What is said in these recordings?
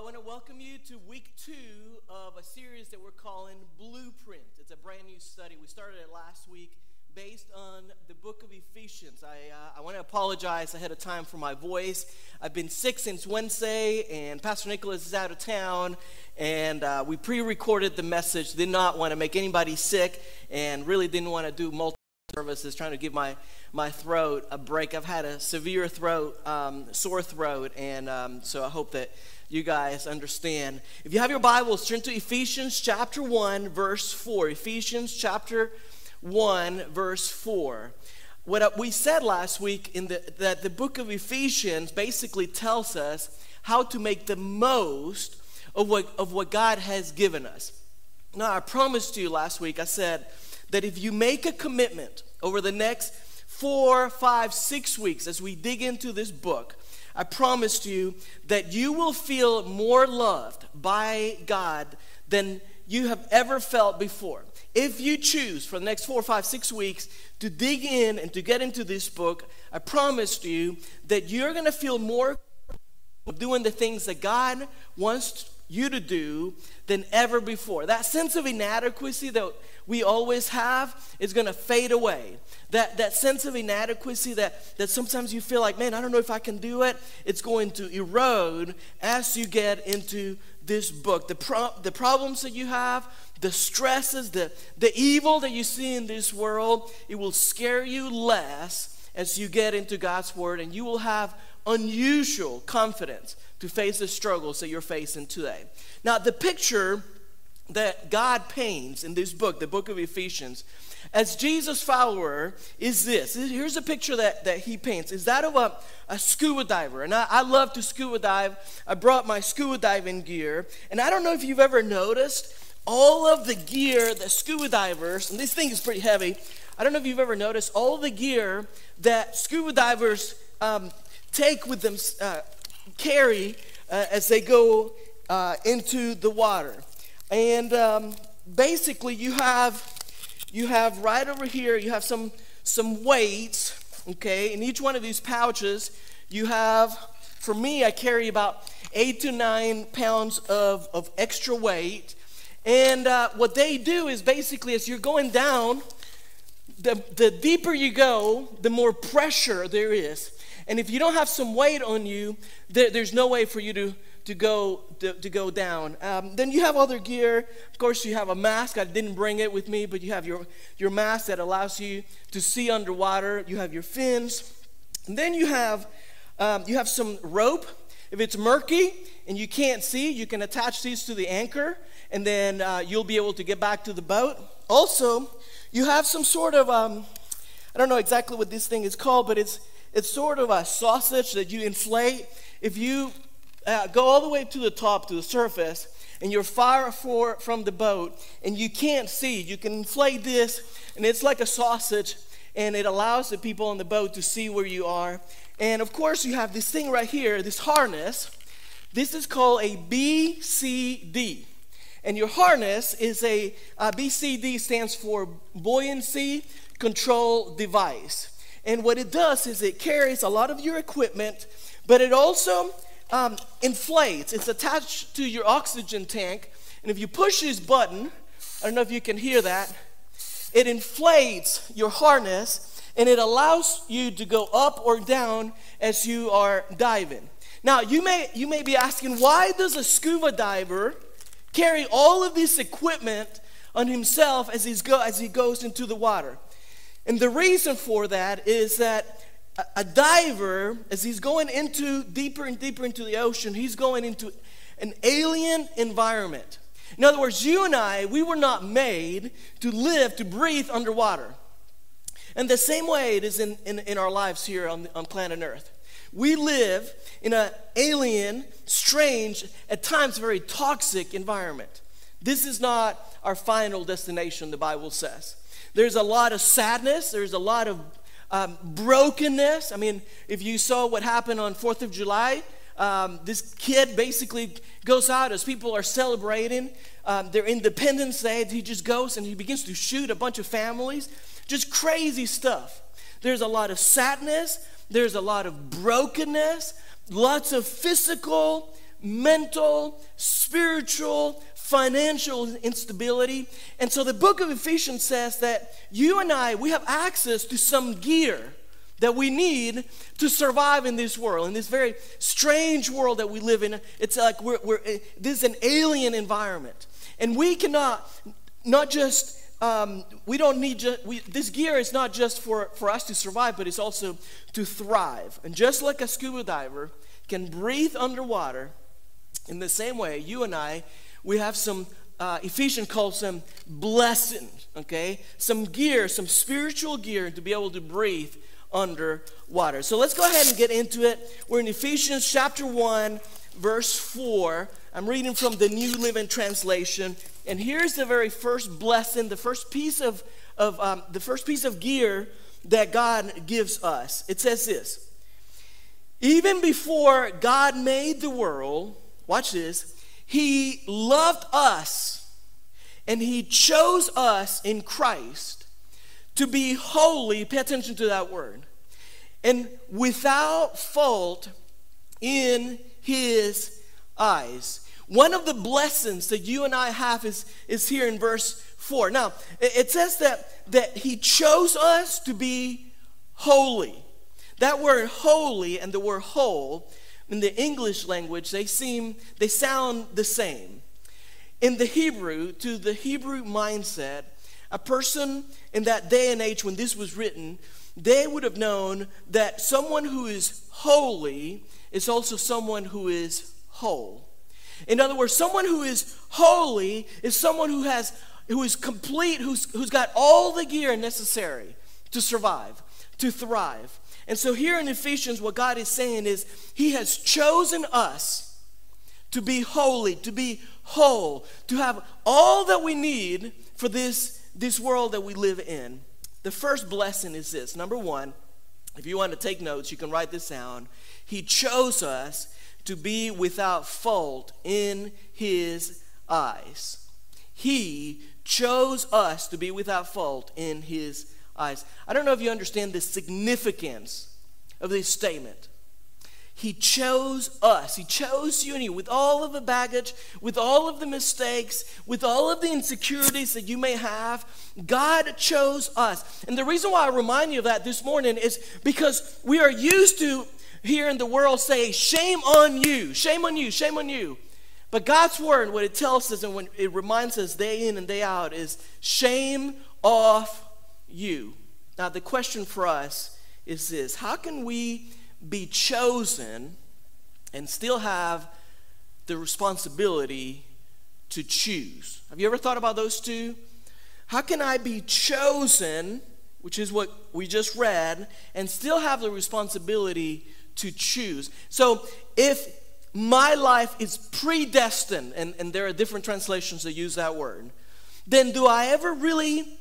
I want to welcome you to week two of a series that we're calling Blueprint. It's a brand new study. We started it last week based on the book of Ephesians. I, uh, I want to apologize ahead of time for my voice. I've been sick since Wednesday, and Pastor Nicholas is out of town, and uh, we pre recorded the message. Did not want to make anybody sick, and really didn't want to do multiple services, trying to give my, my throat a break. I've had a severe throat, um, sore throat, and um, so I hope that you guys understand. If you have your Bibles, turn to Ephesians chapter 1, verse 4. Ephesians chapter 1, verse 4. What uh, we said last week in the, that the book of Ephesians basically tells us how to make the most of what, of what God has given us. Now, I promised you last week, I said that if you make a commitment over the next four, five, six weeks as we dig into this book, I promise you that you will feel more loved by God than you have ever felt before. If you choose for the next four, five, six weeks to dig in and to get into this book, I promise you that you're going to feel more doing the things that God wants you to do than ever before. That sense of inadequacy that we always have is going to fade away. That, that sense of inadequacy that, that sometimes you feel like, man, I don't know if I can do it, it's going to erode as you get into this book. The, pro- the problems that you have, the stresses, the, the evil that you see in this world, it will scare you less as you get into God's Word, and you will have unusual confidence to face the struggles that you're facing today. Now, the picture that God paints in this book, the book of Ephesians, as Jesus' follower is this. Here's a picture that, that he paints. Is that of a, a scuba diver? And I, I love to scuba dive. I brought my scuba diving gear. And I don't know if you've ever noticed all of the gear that scuba divers, and this thing is pretty heavy. I don't know if you've ever noticed all the gear that scuba divers um, take with them, uh, carry uh, as they go uh, into the water. And um, basically, you have you have right over here. You have some some weights. Okay, in each one of these pouches, you have. For me, I carry about eight to nine pounds of, of extra weight. And uh, what they do is basically, as you're going down, the, the deeper you go, the more pressure there is. And if you don't have some weight on you, there, there's no way for you to, to go to, to go down. Um, then you have other gear. Of course, you have a mask. I didn't bring it with me, but you have your, your mask that allows you to see underwater. You have your fins. And then you have um, you have some rope. If it's murky and you can't see, you can attach these to the anchor, and then uh, you'll be able to get back to the boat. Also, you have some sort of um, I don't know exactly what this thing is called, but it's it's sort of a sausage that you inflate. If you uh, go all the way to the top, to the surface, and you're far for, from the boat, and you can't see, you can inflate this, and it's like a sausage, and it allows the people on the boat to see where you are. And of course, you have this thing right here, this harness. This is called a BCD. And your harness is a uh, BCD stands for buoyancy control device. And what it does is it carries a lot of your equipment, but it also um, inflates. It's attached to your oxygen tank. And if you push this button, I don't know if you can hear that, it inflates your harness and it allows you to go up or down as you are diving. Now, you may, you may be asking, why does a scuba diver carry all of this equipment on himself as, he's go, as he goes into the water? And the reason for that is that a diver, as he's going into deeper and deeper into the ocean, he's going into an alien environment. In other words, you and I, we were not made to live, to breathe underwater. And the same way it is in, in, in our lives here on, on planet Earth. We live in an alien, strange, at times very toxic environment. This is not our final destination, the Bible says. There's a lot of sadness, there's a lot of um, brokenness. I mean, if you saw what happened on 4th of July, um, this kid basically goes out as people are celebrating um, their Independence Day. He just goes and he begins to shoot a bunch of families. Just crazy stuff. There's a lot of sadness, there's a lot of brokenness, lots of physical mental, spiritual, financial instability. And so the book of Ephesians says that you and I, we have access to some gear that we need to survive in this world, in this very strange world that we live in. It's like we're, we're this is an alien environment. And we cannot, not just, um, we don't need we, this gear is not just for, for us to survive, but it's also to thrive. And just like a scuba diver can breathe underwater, in the same way, you and I, we have some, uh, Ephesians calls them blessings, okay? Some gear, some spiritual gear to be able to breathe under water. So let's go ahead and get into it. We're in Ephesians chapter 1, verse 4. I'm reading from the New Living Translation. And here's the very first blessing, the first piece of, of um, the first piece of gear that God gives us. It says this. Even before God made the world, watch this, he loved us and he chose us in Christ to be holy. Pay attention to that word. And without fault in his eyes. One of the blessings that you and I have is, is here in verse 4. Now, it says that, that he chose us to be holy. That word holy and the word whole in the English language, they seem, they sound the same. In the Hebrew, to the Hebrew mindset, a person in that day and age when this was written, they would have known that someone who is holy is also someone who is whole. In other words, someone who is holy is someone who has who is complete, who's, who's got all the gear necessary to survive, to thrive. And so here in Ephesians, what God is saying is He has chosen us to be holy, to be whole, to have all that we need for this, this world that we live in. The first blessing is this number one, if you want to take notes, you can write this down. He chose us to be without fault in His eyes. He chose us to be without fault in His eyes. I don't know if you understand the significance of this statement. He chose us. He chose you and you with all of the baggage, with all of the mistakes, with all of the insecurities that you may have. God chose us. And the reason why I remind you of that this morning is because we are used to here in the world say, shame on you, shame on you, shame on you. But God's word, what it tells us and when it reminds us day in and day out, is shame off you. Now, the question for us is this How can we be chosen and still have the responsibility to choose? Have you ever thought about those two? How can I be chosen, which is what we just read, and still have the responsibility to choose? So, if my life is predestined, and, and there are different translations that use that word, then do I ever really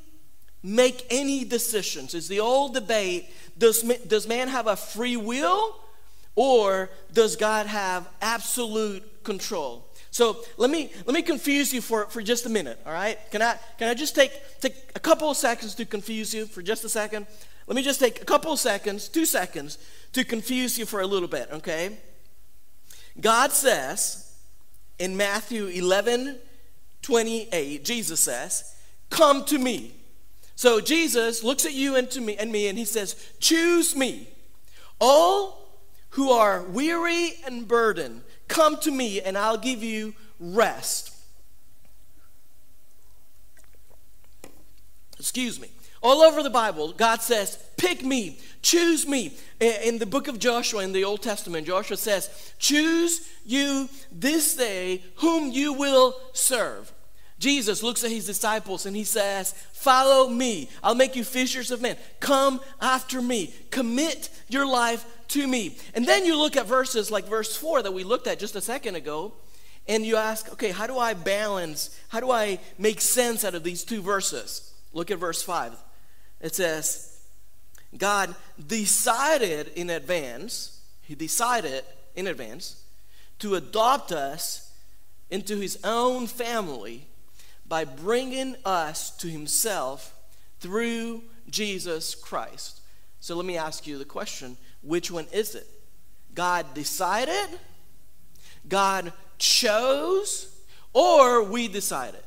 make any decisions. It's the old debate does, does man have a free will or does God have absolute control? So let me let me confuse you for, for just a minute, all right? Can I can I just take take a couple of seconds to confuse you for just a second? Let me just take a couple of seconds, two seconds, to confuse you for a little bit, okay? God says in Matthew 11, 28, Jesus says, Come to me. So Jesus looks at you and to me and me and he says, "Choose me. All who are weary and burdened, come to me and I'll give you rest." Excuse me. All over the Bible, God says, "Pick me, choose me." In the book of Joshua in the Old Testament, Joshua says, "Choose you this day whom you will serve." Jesus looks at his disciples and he says, Follow me. I'll make you fishers of men. Come after me. Commit your life to me. And then you look at verses like verse 4 that we looked at just a second ago, and you ask, okay, how do I balance? How do I make sense out of these two verses? Look at verse 5. It says, God decided in advance, He decided in advance to adopt us into His own family by bringing us to himself through Jesus Christ. So let me ask you the question which one is it? God decided, God chose or we decided.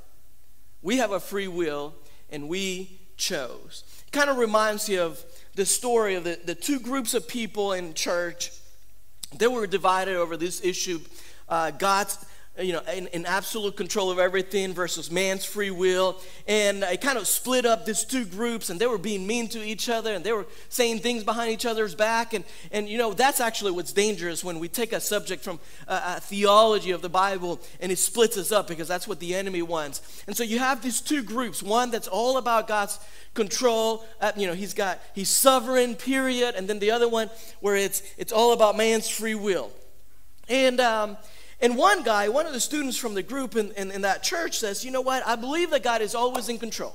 We have a free will and we chose. It kind of reminds you of the story of the, the two groups of people in church. They were divided over this issue. Uh, God's you know, in, in, absolute control of everything versus man's free will. And it kind of split up these two groups, and they were being mean to each other, and they were saying things behind each other's back. And, and you know, that's actually what's dangerous when we take a subject from a, a theology of the Bible and it splits us up because that's what the enemy wants. And so you have these two groups one that's all about God's control uh, you know he's got he's sovereign period and then the other one where it's it's all about man's free will and um, and one guy, one of the students from the group in, in, in that church says, You know what? I believe that God is always in control.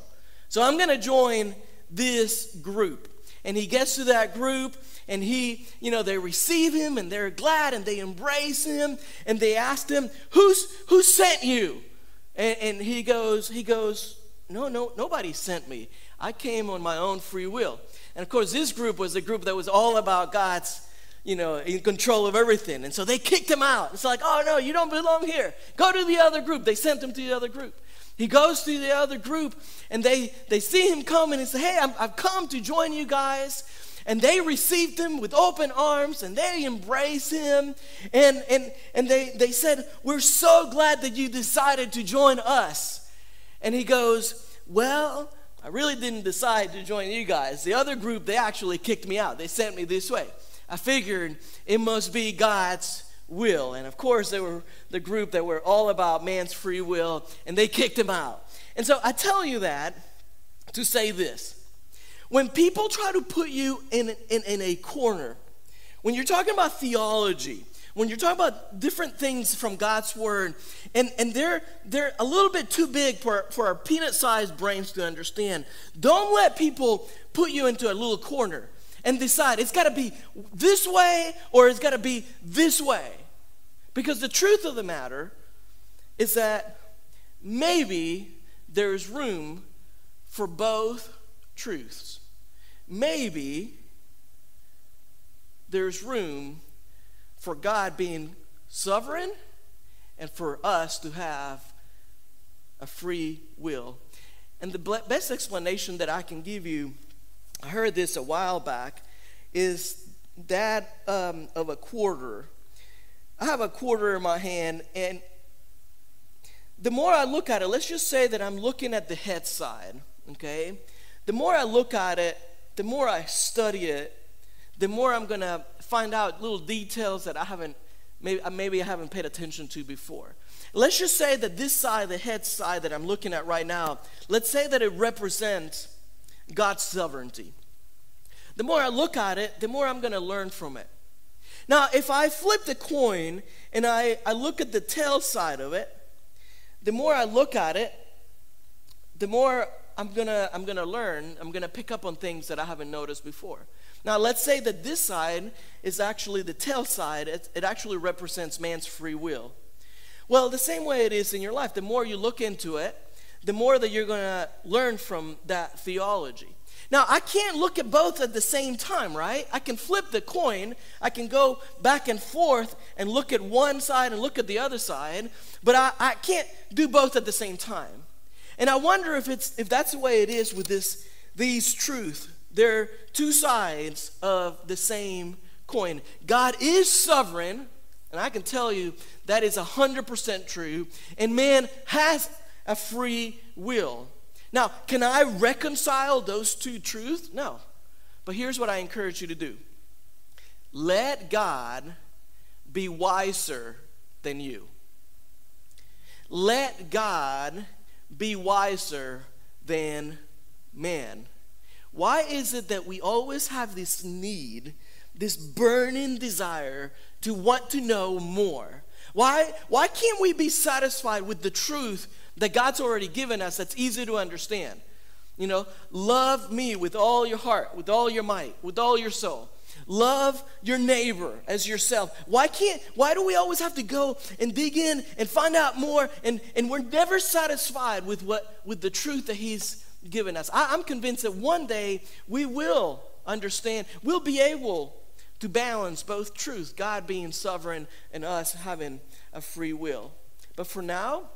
So I'm going to join this group. And he gets to that group and he, you know, they receive him and they're glad and they embrace him and they ask him, Who's who sent you? And, and he goes, he goes, No, no, nobody sent me. I came on my own free will. And of course, this group was a group that was all about God's you know, in control of everything. And so they kicked him out. It's like, oh no, you don't belong here. Go to the other group. They sent him to the other group. He goes to the other group and they, they see him come and he says, hey, i I've come to join you guys. And they received him with open arms and they embraced him. And, and, and they, they said, We're so glad that you decided to join us. And he goes, Well, I really didn't decide to join you guys. The other group, they actually kicked me out. They sent me this way. I figured it must be God's will. And of course, they were the group that were all about man's free will, and they kicked him out. And so I tell you that to say this. When people try to put you in, in, in a corner, when you're talking about theology, when you're talking about different things from God's word, and, and they're, they're a little bit too big for, for our peanut sized brains to understand, don't let people put you into a little corner and decide it's got to be this way or it's got to be this way. Because the truth of the matter is that maybe there's room for both truths. Maybe there's room for God being sovereign and for us to have a free will. And the best explanation that I can give you I heard this a while back, is that um, of a quarter. I have a quarter in my hand, and the more I look at it, let's just say that I'm looking at the head side, okay? The more I look at it, the more I study it, the more I'm gonna find out little details that I haven't, maybe, maybe I haven't paid attention to before. Let's just say that this side, the head side that I'm looking at right now, let's say that it represents God's sovereignty. The more I look at it, the more I'm going to learn from it. Now, if I flip the coin and I, I look at the tail side of it, the more I look at it, the more I'm gonna I'm gonna learn. I'm gonna pick up on things that I haven't noticed before. Now, let's say that this side is actually the tail side. It, it actually represents man's free will. Well, the same way it is in your life. The more you look into it, the more that you're going to learn from that theology. Now, I can't look at both at the same time, right? I can flip the coin, I can go back and forth and look at one side and look at the other side, but I, I can't do both at the same time. And I wonder if, it's, if that's the way it is with this, these truths. They're two sides of the same coin. God is sovereign, and I can tell you that is 100% true, and man has a free will. Now, can I reconcile those two truths? No. But here's what I encourage you to do let God be wiser than you. Let God be wiser than man. Why is it that we always have this need, this burning desire to want to know more? Why, why can't we be satisfied with the truth that God's already given us that's easy to understand. You know, love me with all your heart, with all your might, with all your soul. Love your neighbor as yourself. Why can't, why do we always have to go and dig in and find out more and, and we're never satisfied with what with the truth that he's given us? I, I'm convinced that one day we will understand, we'll be able to balance both truth, God being sovereign and us having a free will. But for now,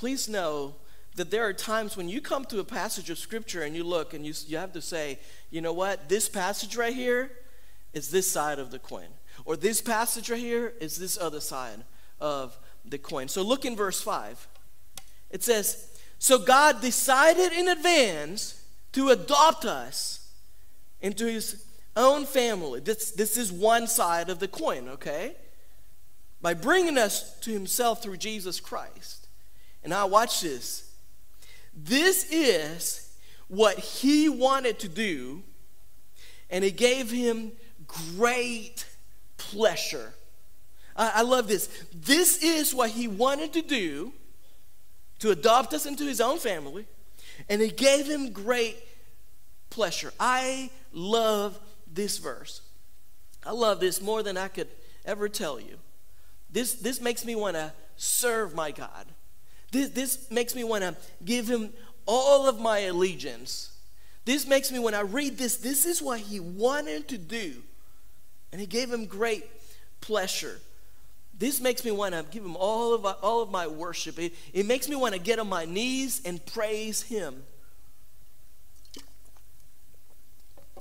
please know that there are times when you come to a passage of scripture and you look and you, you have to say, you know what, this passage right here is this side of the coin. Or this passage right here is this other side of the coin. So look in verse 5. It says, So God decided in advance to adopt us into his own family. This, this is one side of the coin, okay? By bringing us to himself through Jesus Christ. And now, watch this. This is what he wanted to do, and it gave him great pleasure. I, I love this. This is what he wanted to do to adopt us into his own family, and it gave him great pleasure. I love this verse. I love this more than I could ever tell you. This, this makes me want to serve my God. This, this makes me want to give him all of my allegiance. This makes me, when I read this, this is what he wanted to do. And he gave him great pleasure. This makes me want to give him all of, all of my worship. It, it makes me want to get on my knees and praise him.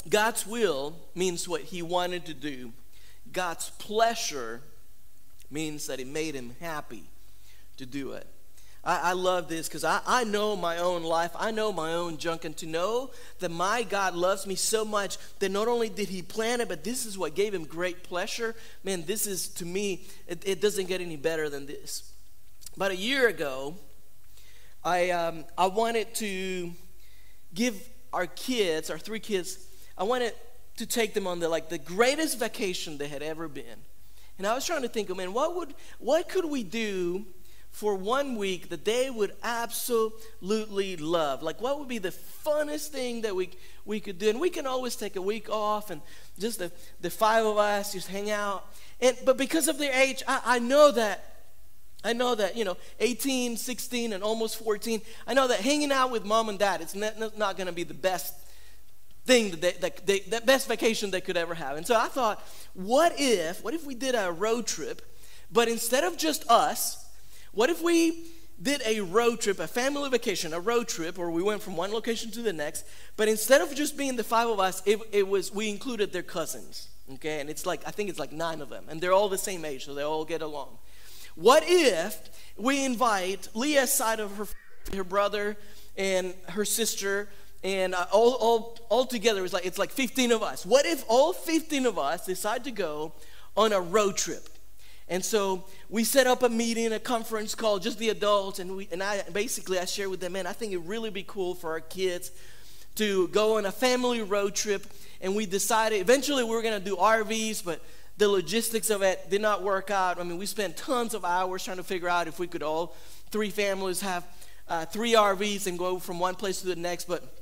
God's will means what he wanted to do. God's pleasure means that it made him happy to do it. I, I love this because I, I know my own life. I know my own junk. And to know that my God loves me so much that not only did he plan it, but this is what gave him great pleasure. Man, this is, to me, it, it doesn't get any better than this. About a year ago, I, um, I wanted to give our kids, our three kids, I wanted to take them on the like the greatest vacation they had ever been. And I was trying to think, man, what would what could we do for one week that they would absolutely love? Like what would be the funnest thing that we we could do? And we can always take a week off and just the, the five of us just hang out. And but because of their age, I, I know that I know that, you know, 18, 16, and almost 14, I know that hanging out with mom and dad, it's not, not going to be the best thing that, they, that, they, that best vacation they could ever have. And so I thought, what if, what if we did a road trip, but instead of just us, what if we did a road trip, a family vacation, a road trip, where we went from one location to the next, but instead of just being the five of us, it, it was we included their cousins. Okay, and it's like I think it's like nine of them, and they're all the same age, so they all get along. What if we invite Leah's side of her her brother and her sister and uh, all, all, all together it's like it's like 15 of us what if all 15 of us decide to go on a road trip and so we set up a meeting a conference called just the adults and we and i basically i shared with them man i think it'd really be cool for our kids to go on a family road trip. And we decided eventually we were going to do rvs but the logistics of it did not work out. I mean we spent tons of hours trying to figure out if we could all three families have uh, three rvs and go from one place to the next but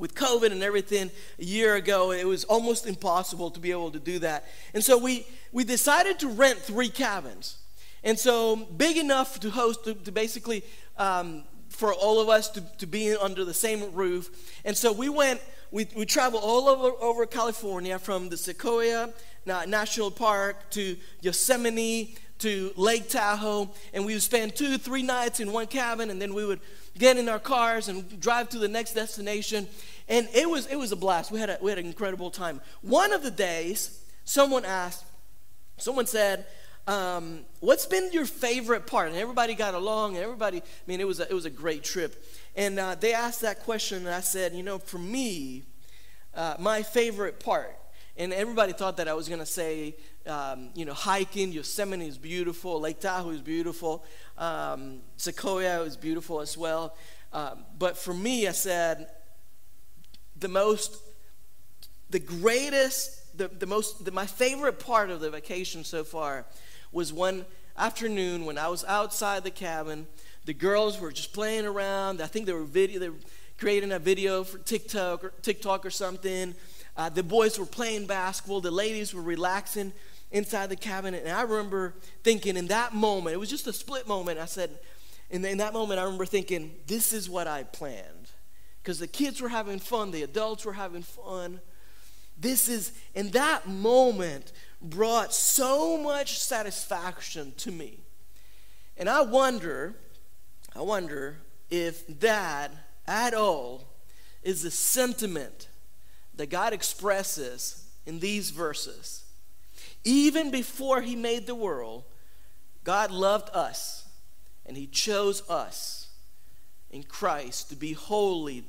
with COVID and everything a year ago, it was almost impossible to be able to do that. And so we, we decided to rent three cabins. And so big enough to host, to, to basically, um, for all of us to, to be under the same roof. And so we went, we, we traveled all over, over California from the Sequoia National Park to Yosemite to Lake Tahoe. And we would spend two, three nights in one cabin, and then we would get in our cars and drive to the next destination. And it was, it was a blast. We had, a, we had an incredible time. One of the days, someone asked, someone said, um, what's been your favorite part? And everybody got along, and everybody, I mean, it was a, it was a great trip. And uh, they asked that question, and I said, you know, for me, uh, my favorite part, and everybody thought that I was going to say, um, you know, hiking, Yosemite is beautiful, Lake Tahoe is beautiful. Um, Sequoia is beautiful as well. Um, but for me, I said the most, the greatest, the, the most, the, my favorite part of the vacation so far was one afternoon when I was outside the cabin. The girls were just playing around. I think they were video, they were creating a video for TikTok or TikTok or something. Uh, the boys were playing basketball. The ladies were relaxing inside the cabinet. And I remember thinking in that moment, it was just a split moment. I said, in, in that moment, I remember thinking, this is what I planned. Because the kids were having fun, the adults were having fun. This is, in that moment, brought so much satisfaction to me. And I wonder, I wonder if that at all is the sentiment that God expresses in these verses. Even before He made the world, God loved us and He chose us in Christ to be holy,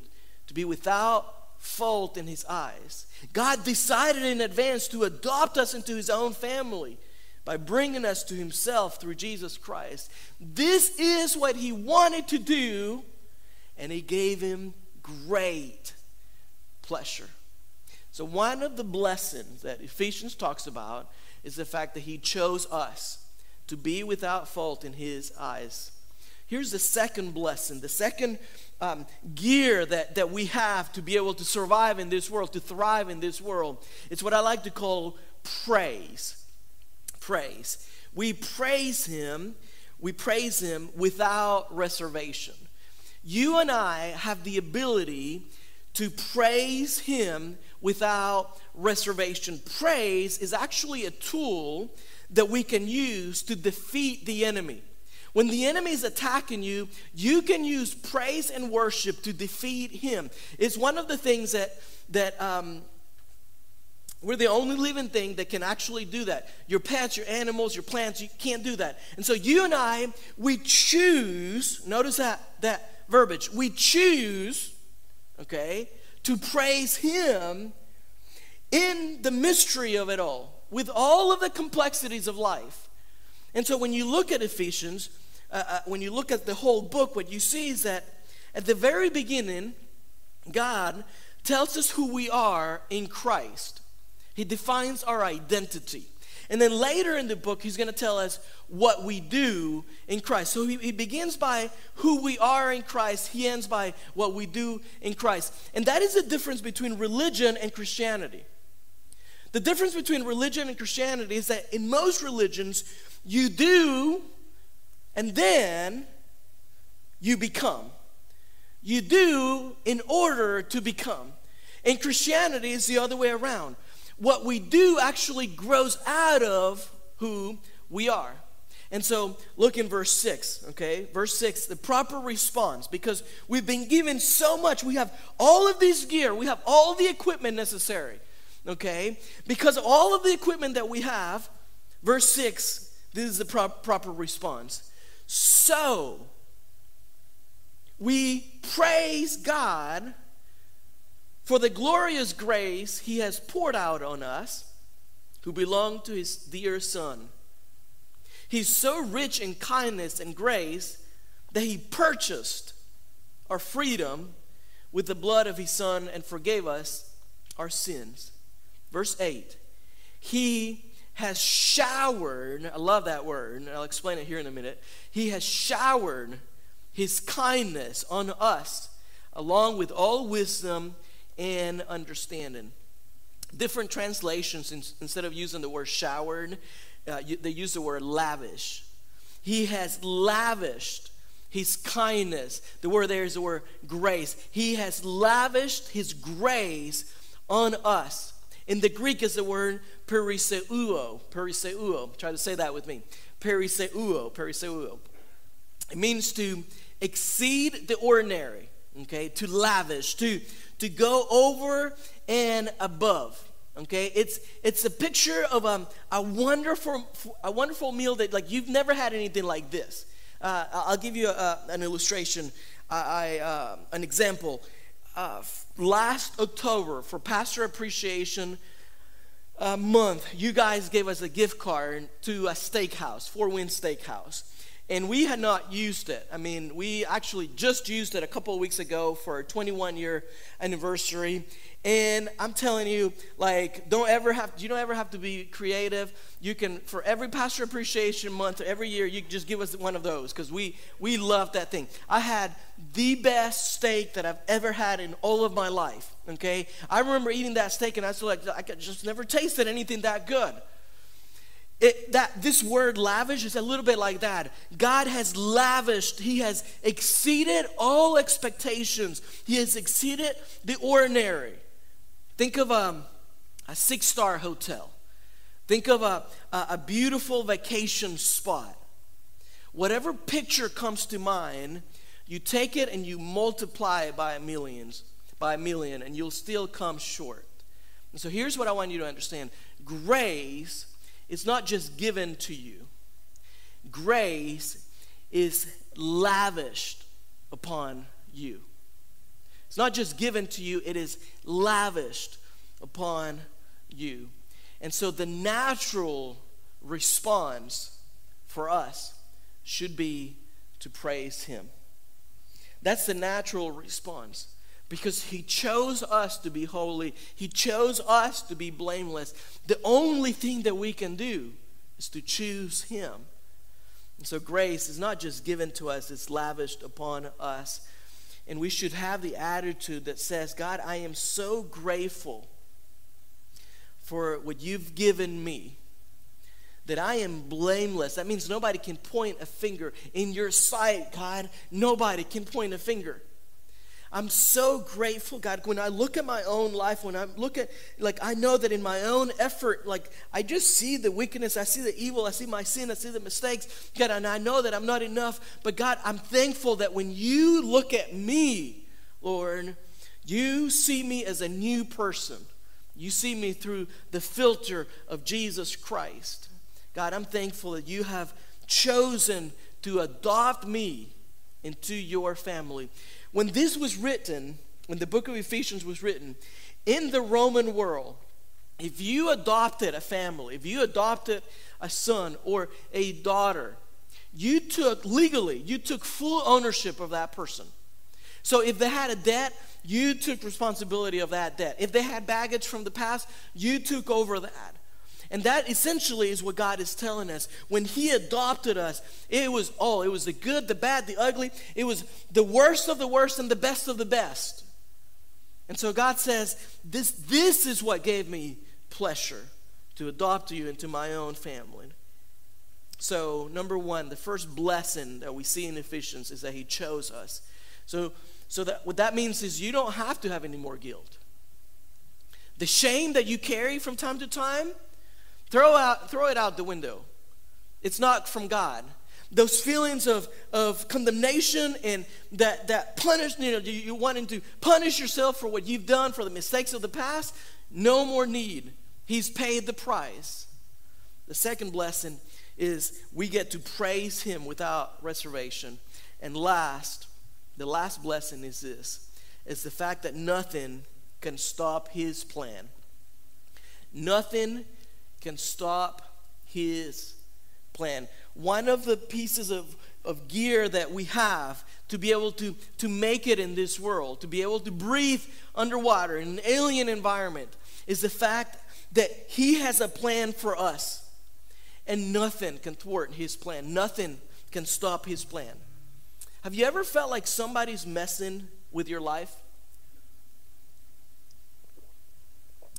to be without fault in His eyes. God decided in advance to adopt us into His own family by bringing us to Himself through Jesus Christ. This is what He wanted to do, and He gave Him great pleasure. So, one of the blessings that Ephesians talks about is the fact that He chose us to be without fault in His eyes. Here's the second blessing, the second um, gear that, that we have to be able to survive in this world, to thrive in this world. It's what I like to call praise. Praise. We praise Him, we praise Him without reservation. You and I have the ability to praise Him without reservation. Praise is actually a tool that we can use to defeat the enemy. When the enemy is attacking you, you can use praise and worship to defeat him. It's one of the things that that um, we're the only living thing that can actually do that. Your pets, your animals, your plants, you can't do that. And so you and I, we choose, notice that that verbiage, we choose, okay, to praise him in the mystery of it all, with all of the complexities of life. And so when you look at Ephesians, uh, uh, when you look at the whole book, what you see is that at the very beginning, God tells us who we are in Christ. He defines our identity. And then later in the book, he's going to tell us what we do in Christ. So he, he, begins by who we are in Christ, he ends by what we do in Christ. And that is the difference between religion and Christianity. The difference between religion and Christianity is that in most religions, you do and then you become. You do in order to become. In Christianity, it's the other way around. What we do actually grows out of who we are. And so look in verse 6, okay? Verse 6, the proper response, because we've been given so much. We have all of this gear, we have all the equipment necessary, okay? Because of all of the equipment that we have, verse 6 this is the pro- proper response. So, we praise God for the glorious grace He has poured out on us who belong to His dear Son. He's so rich in kindness and grace that He purchased our freedom with the blood of His Son and forgave us our sins. Verse 8 He has showered, I love that word, and I'll explain it here in a minute. He has showered his kindness on us, along with all wisdom and understanding. Different translations, instead of using the word showered, uh, they use the word lavish. He has lavished his kindness. The word there is the word grace. He has lavished his grace on us. In the Greek is the word periseuo. Periseuo. Try to say that with me. Periseuo. Periseuo. It means to exceed the ordinary, okay? To lavish, to, to go over and above. Okay, it's it's a picture of a, a wonderful a wonderful meal that like you've never had anything like this. Uh, I'll give you a, an illustration. I, I uh, an example uh, last October for Pastor Appreciation uh, Month, you guys gave us a gift card to a steakhouse, Four Wind Steakhouse. And we had not used it. I mean, we actually just used it a couple of weeks ago for our 21 year anniversary. And I'm telling you, like, don't ever have you don't ever have to be creative. You can for every pastor appreciation month, or every year, you just give us one of those because we we love that thing. I had the best steak that I've ever had in all of my life. Okay, I remember eating that steak, and I was like, I just never tasted anything that good. It, that this word lavish is a little bit like that. God has lavished, He has exceeded all expectations, He has exceeded the ordinary. Think of um, a six star hotel. Think of a, a, a beautiful vacation spot. Whatever picture comes to mind, you take it and you multiply it by millions, by a million, and you'll still come short. And so here's what I want you to understand grace is not just given to you, grace is lavished upon you. It's not just given to you, it is lavished upon you. And so the natural response for us should be to praise Him. That's the natural response because He chose us to be holy, He chose us to be blameless. The only thing that we can do is to choose Him. And so grace is not just given to us, it's lavished upon us. And we should have the attitude that says, God, I am so grateful for what you've given me that I am blameless. That means nobody can point a finger. In your sight, God, nobody can point a finger. I'm so grateful, God, when I look at my own life, when I look at, like, I know that in my own effort, like, I just see the wickedness, I see the evil, I see my sin, I see the mistakes, God, and I know that I'm not enough. But, God, I'm thankful that when you look at me, Lord, you see me as a new person. You see me through the filter of Jesus Christ. God, I'm thankful that you have chosen to adopt me into your family. When this was written, when the book of Ephesians was written, in the Roman world, if you adopted a family, if you adopted a son or a daughter, you took legally, you took full ownership of that person. So if they had a debt, you took responsibility of that debt. If they had baggage from the past, you took over that. And that essentially is what God is telling us. When He adopted us, it was all, oh, it was the good, the bad, the ugly. It was the worst of the worst and the best of the best. And so God says, This, this is what gave me pleasure to adopt you into my own family. So, number one, the first blessing that we see in Ephesians is that He chose us. So, so that what that means is you don't have to have any more guilt. The shame that you carry from time to time, throw out throw it out the window. It's not from God. Those feelings of, of condemnation and that, that punish, you know, you wanting to punish yourself for what you've done, for the mistakes of the past, no more need. He's paid the price. The second blessing is we get to praise Him without reservation. And last, the last blessing is this is the fact that nothing can stop his plan. Nothing can stop his plan. One of the pieces of, of gear that we have to be able to, to make it in this world, to be able to breathe underwater in an alien environment, is the fact that he has a plan for us. And nothing can thwart his plan, nothing can stop his plan. Have you ever felt like somebody's messing with your life?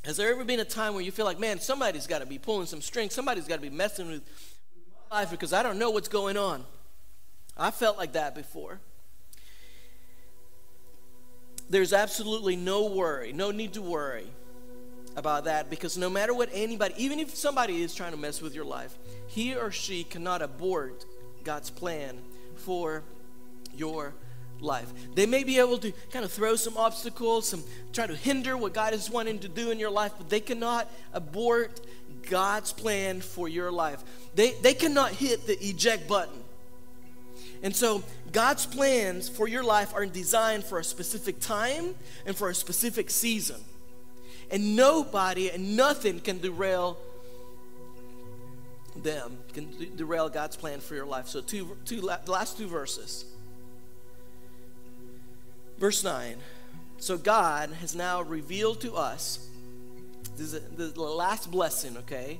Has there ever been a time where you feel like, man, somebody's got to be pulling some strings, somebody's got to be messing with my life because I don't know what's going on? I felt like that before. There's absolutely no worry, no need to worry about that because no matter what anybody, even if somebody is trying to mess with your life, he or she cannot abort God's plan for your life. They may be able to kind of throw some obstacles, some try to hinder what God is wanting to do in your life, but they cannot abort God's plan for your life. They, they cannot hit the eject button. And so, God's plans for your life are designed for a specific time and for a specific season. And nobody and nothing can derail them, can derail God's plan for your life. So, two, two, the last two verses. Verse 9. So God has now revealed to us, this is the last blessing, okay?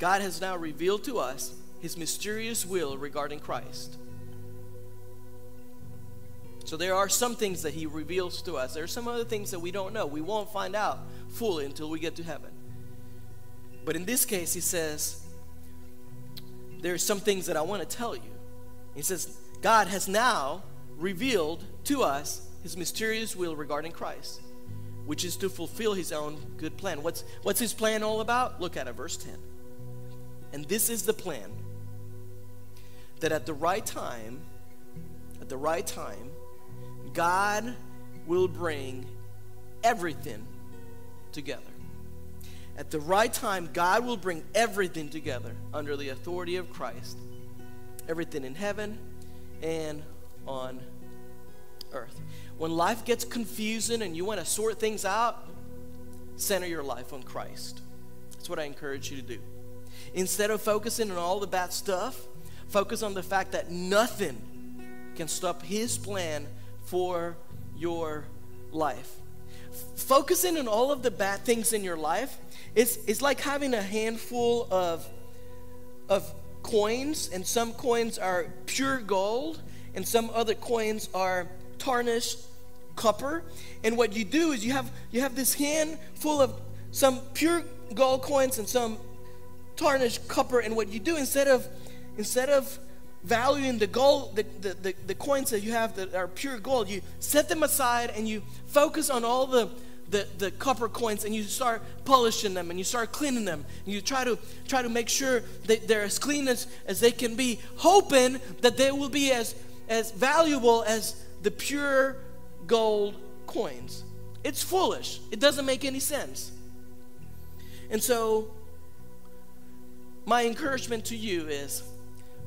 God has now revealed to us his mysterious will regarding Christ. So there are some things that he reveals to us. There are some other things that we don't know. We won't find out fully until we get to heaven. But in this case, he says, there are some things that I want to tell you. He says, God has now revealed to us his mysterious will regarding Christ. which is to fulfill his own good plan. What's, what's his plan all about? Look at it, verse 10. And this is the plan that at the right time, at the right time, God will bring everything together. At the right time, God will bring everything together under the authority of Christ. Everything in heaven and on earth. When life gets confusing and you want to sort things out, center your life on Christ. That's what I encourage you to do. Instead of focusing on all the bad stuff, focus on the fact that nothing can stop His plan for your life. Focusing on all of the bad things in your life is, is like having a handful of, of coins, and some coins are pure gold, and some other coins are tarnished copper. And what you do is you have you have this hand full of some pure gold coins and some tarnished copper. And what you do instead of instead of valuing the gold, the, the, the, the coins that you have that are pure gold, you set them aside and you focus on all the the, the copper coins and you start polishing them and you start cleaning them and you try to try to make sure that they're as clean as, as they can be hoping that they will be as as valuable as the pure gold coins. It's foolish. It doesn't make any sense. And so, my encouragement to you is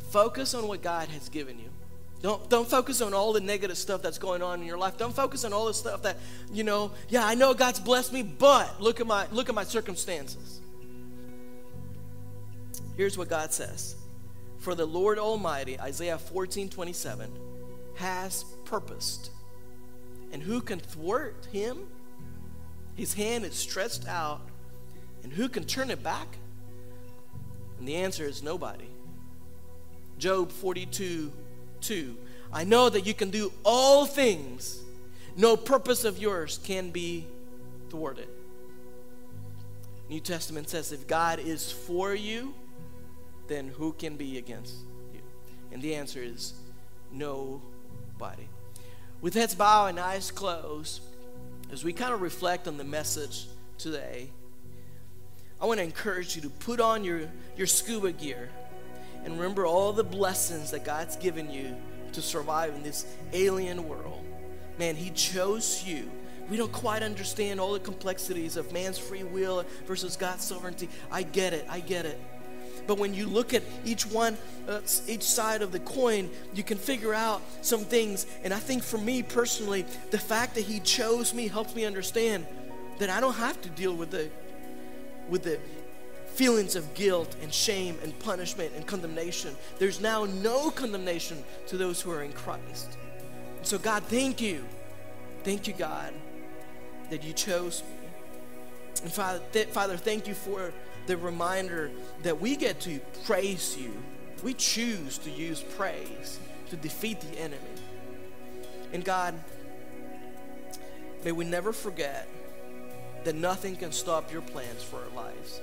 focus on what God has given you. Don't, don't focus on all the negative stuff that's going on in your life. Don't focus on all the stuff that, you know, yeah, I know God's blessed me, but look at my look at my circumstances. Here's what God says. For the Lord Almighty, Isaiah 14, 27, has purposed. And who can thwart him? His hand is stretched out. And who can turn it back? And the answer is nobody. Job 42 2. I know that you can do all things, no purpose of yours can be thwarted. New Testament says if God is for you, then who can be against you? And the answer is nobody. With heads bowed and eyes closed, as we kind of reflect on the message today, I want to encourage you to put on your, your scuba gear and remember all the blessings that God's given you to survive in this alien world. Man, He chose you. We don't quite understand all the complexities of man's free will versus God's sovereignty. I get it. I get it. But when you look at each one, uh, each side of the coin, you can figure out some things. And I think for me personally, the fact that He chose me helps me understand that I don't have to deal with the with the feelings of guilt and shame and punishment and condemnation. There's now no condemnation to those who are in Christ. So God, thank you. Thank you, God, that you chose me. And Father, th- Father, thank you for the reminder that we get to praise you. We choose to use praise to defeat the enemy. And God, may we never forget that nothing can stop your plans for our lives.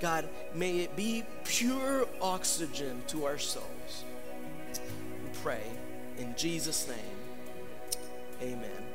God, may it be pure oxygen to our souls. We pray in Jesus' name. Amen.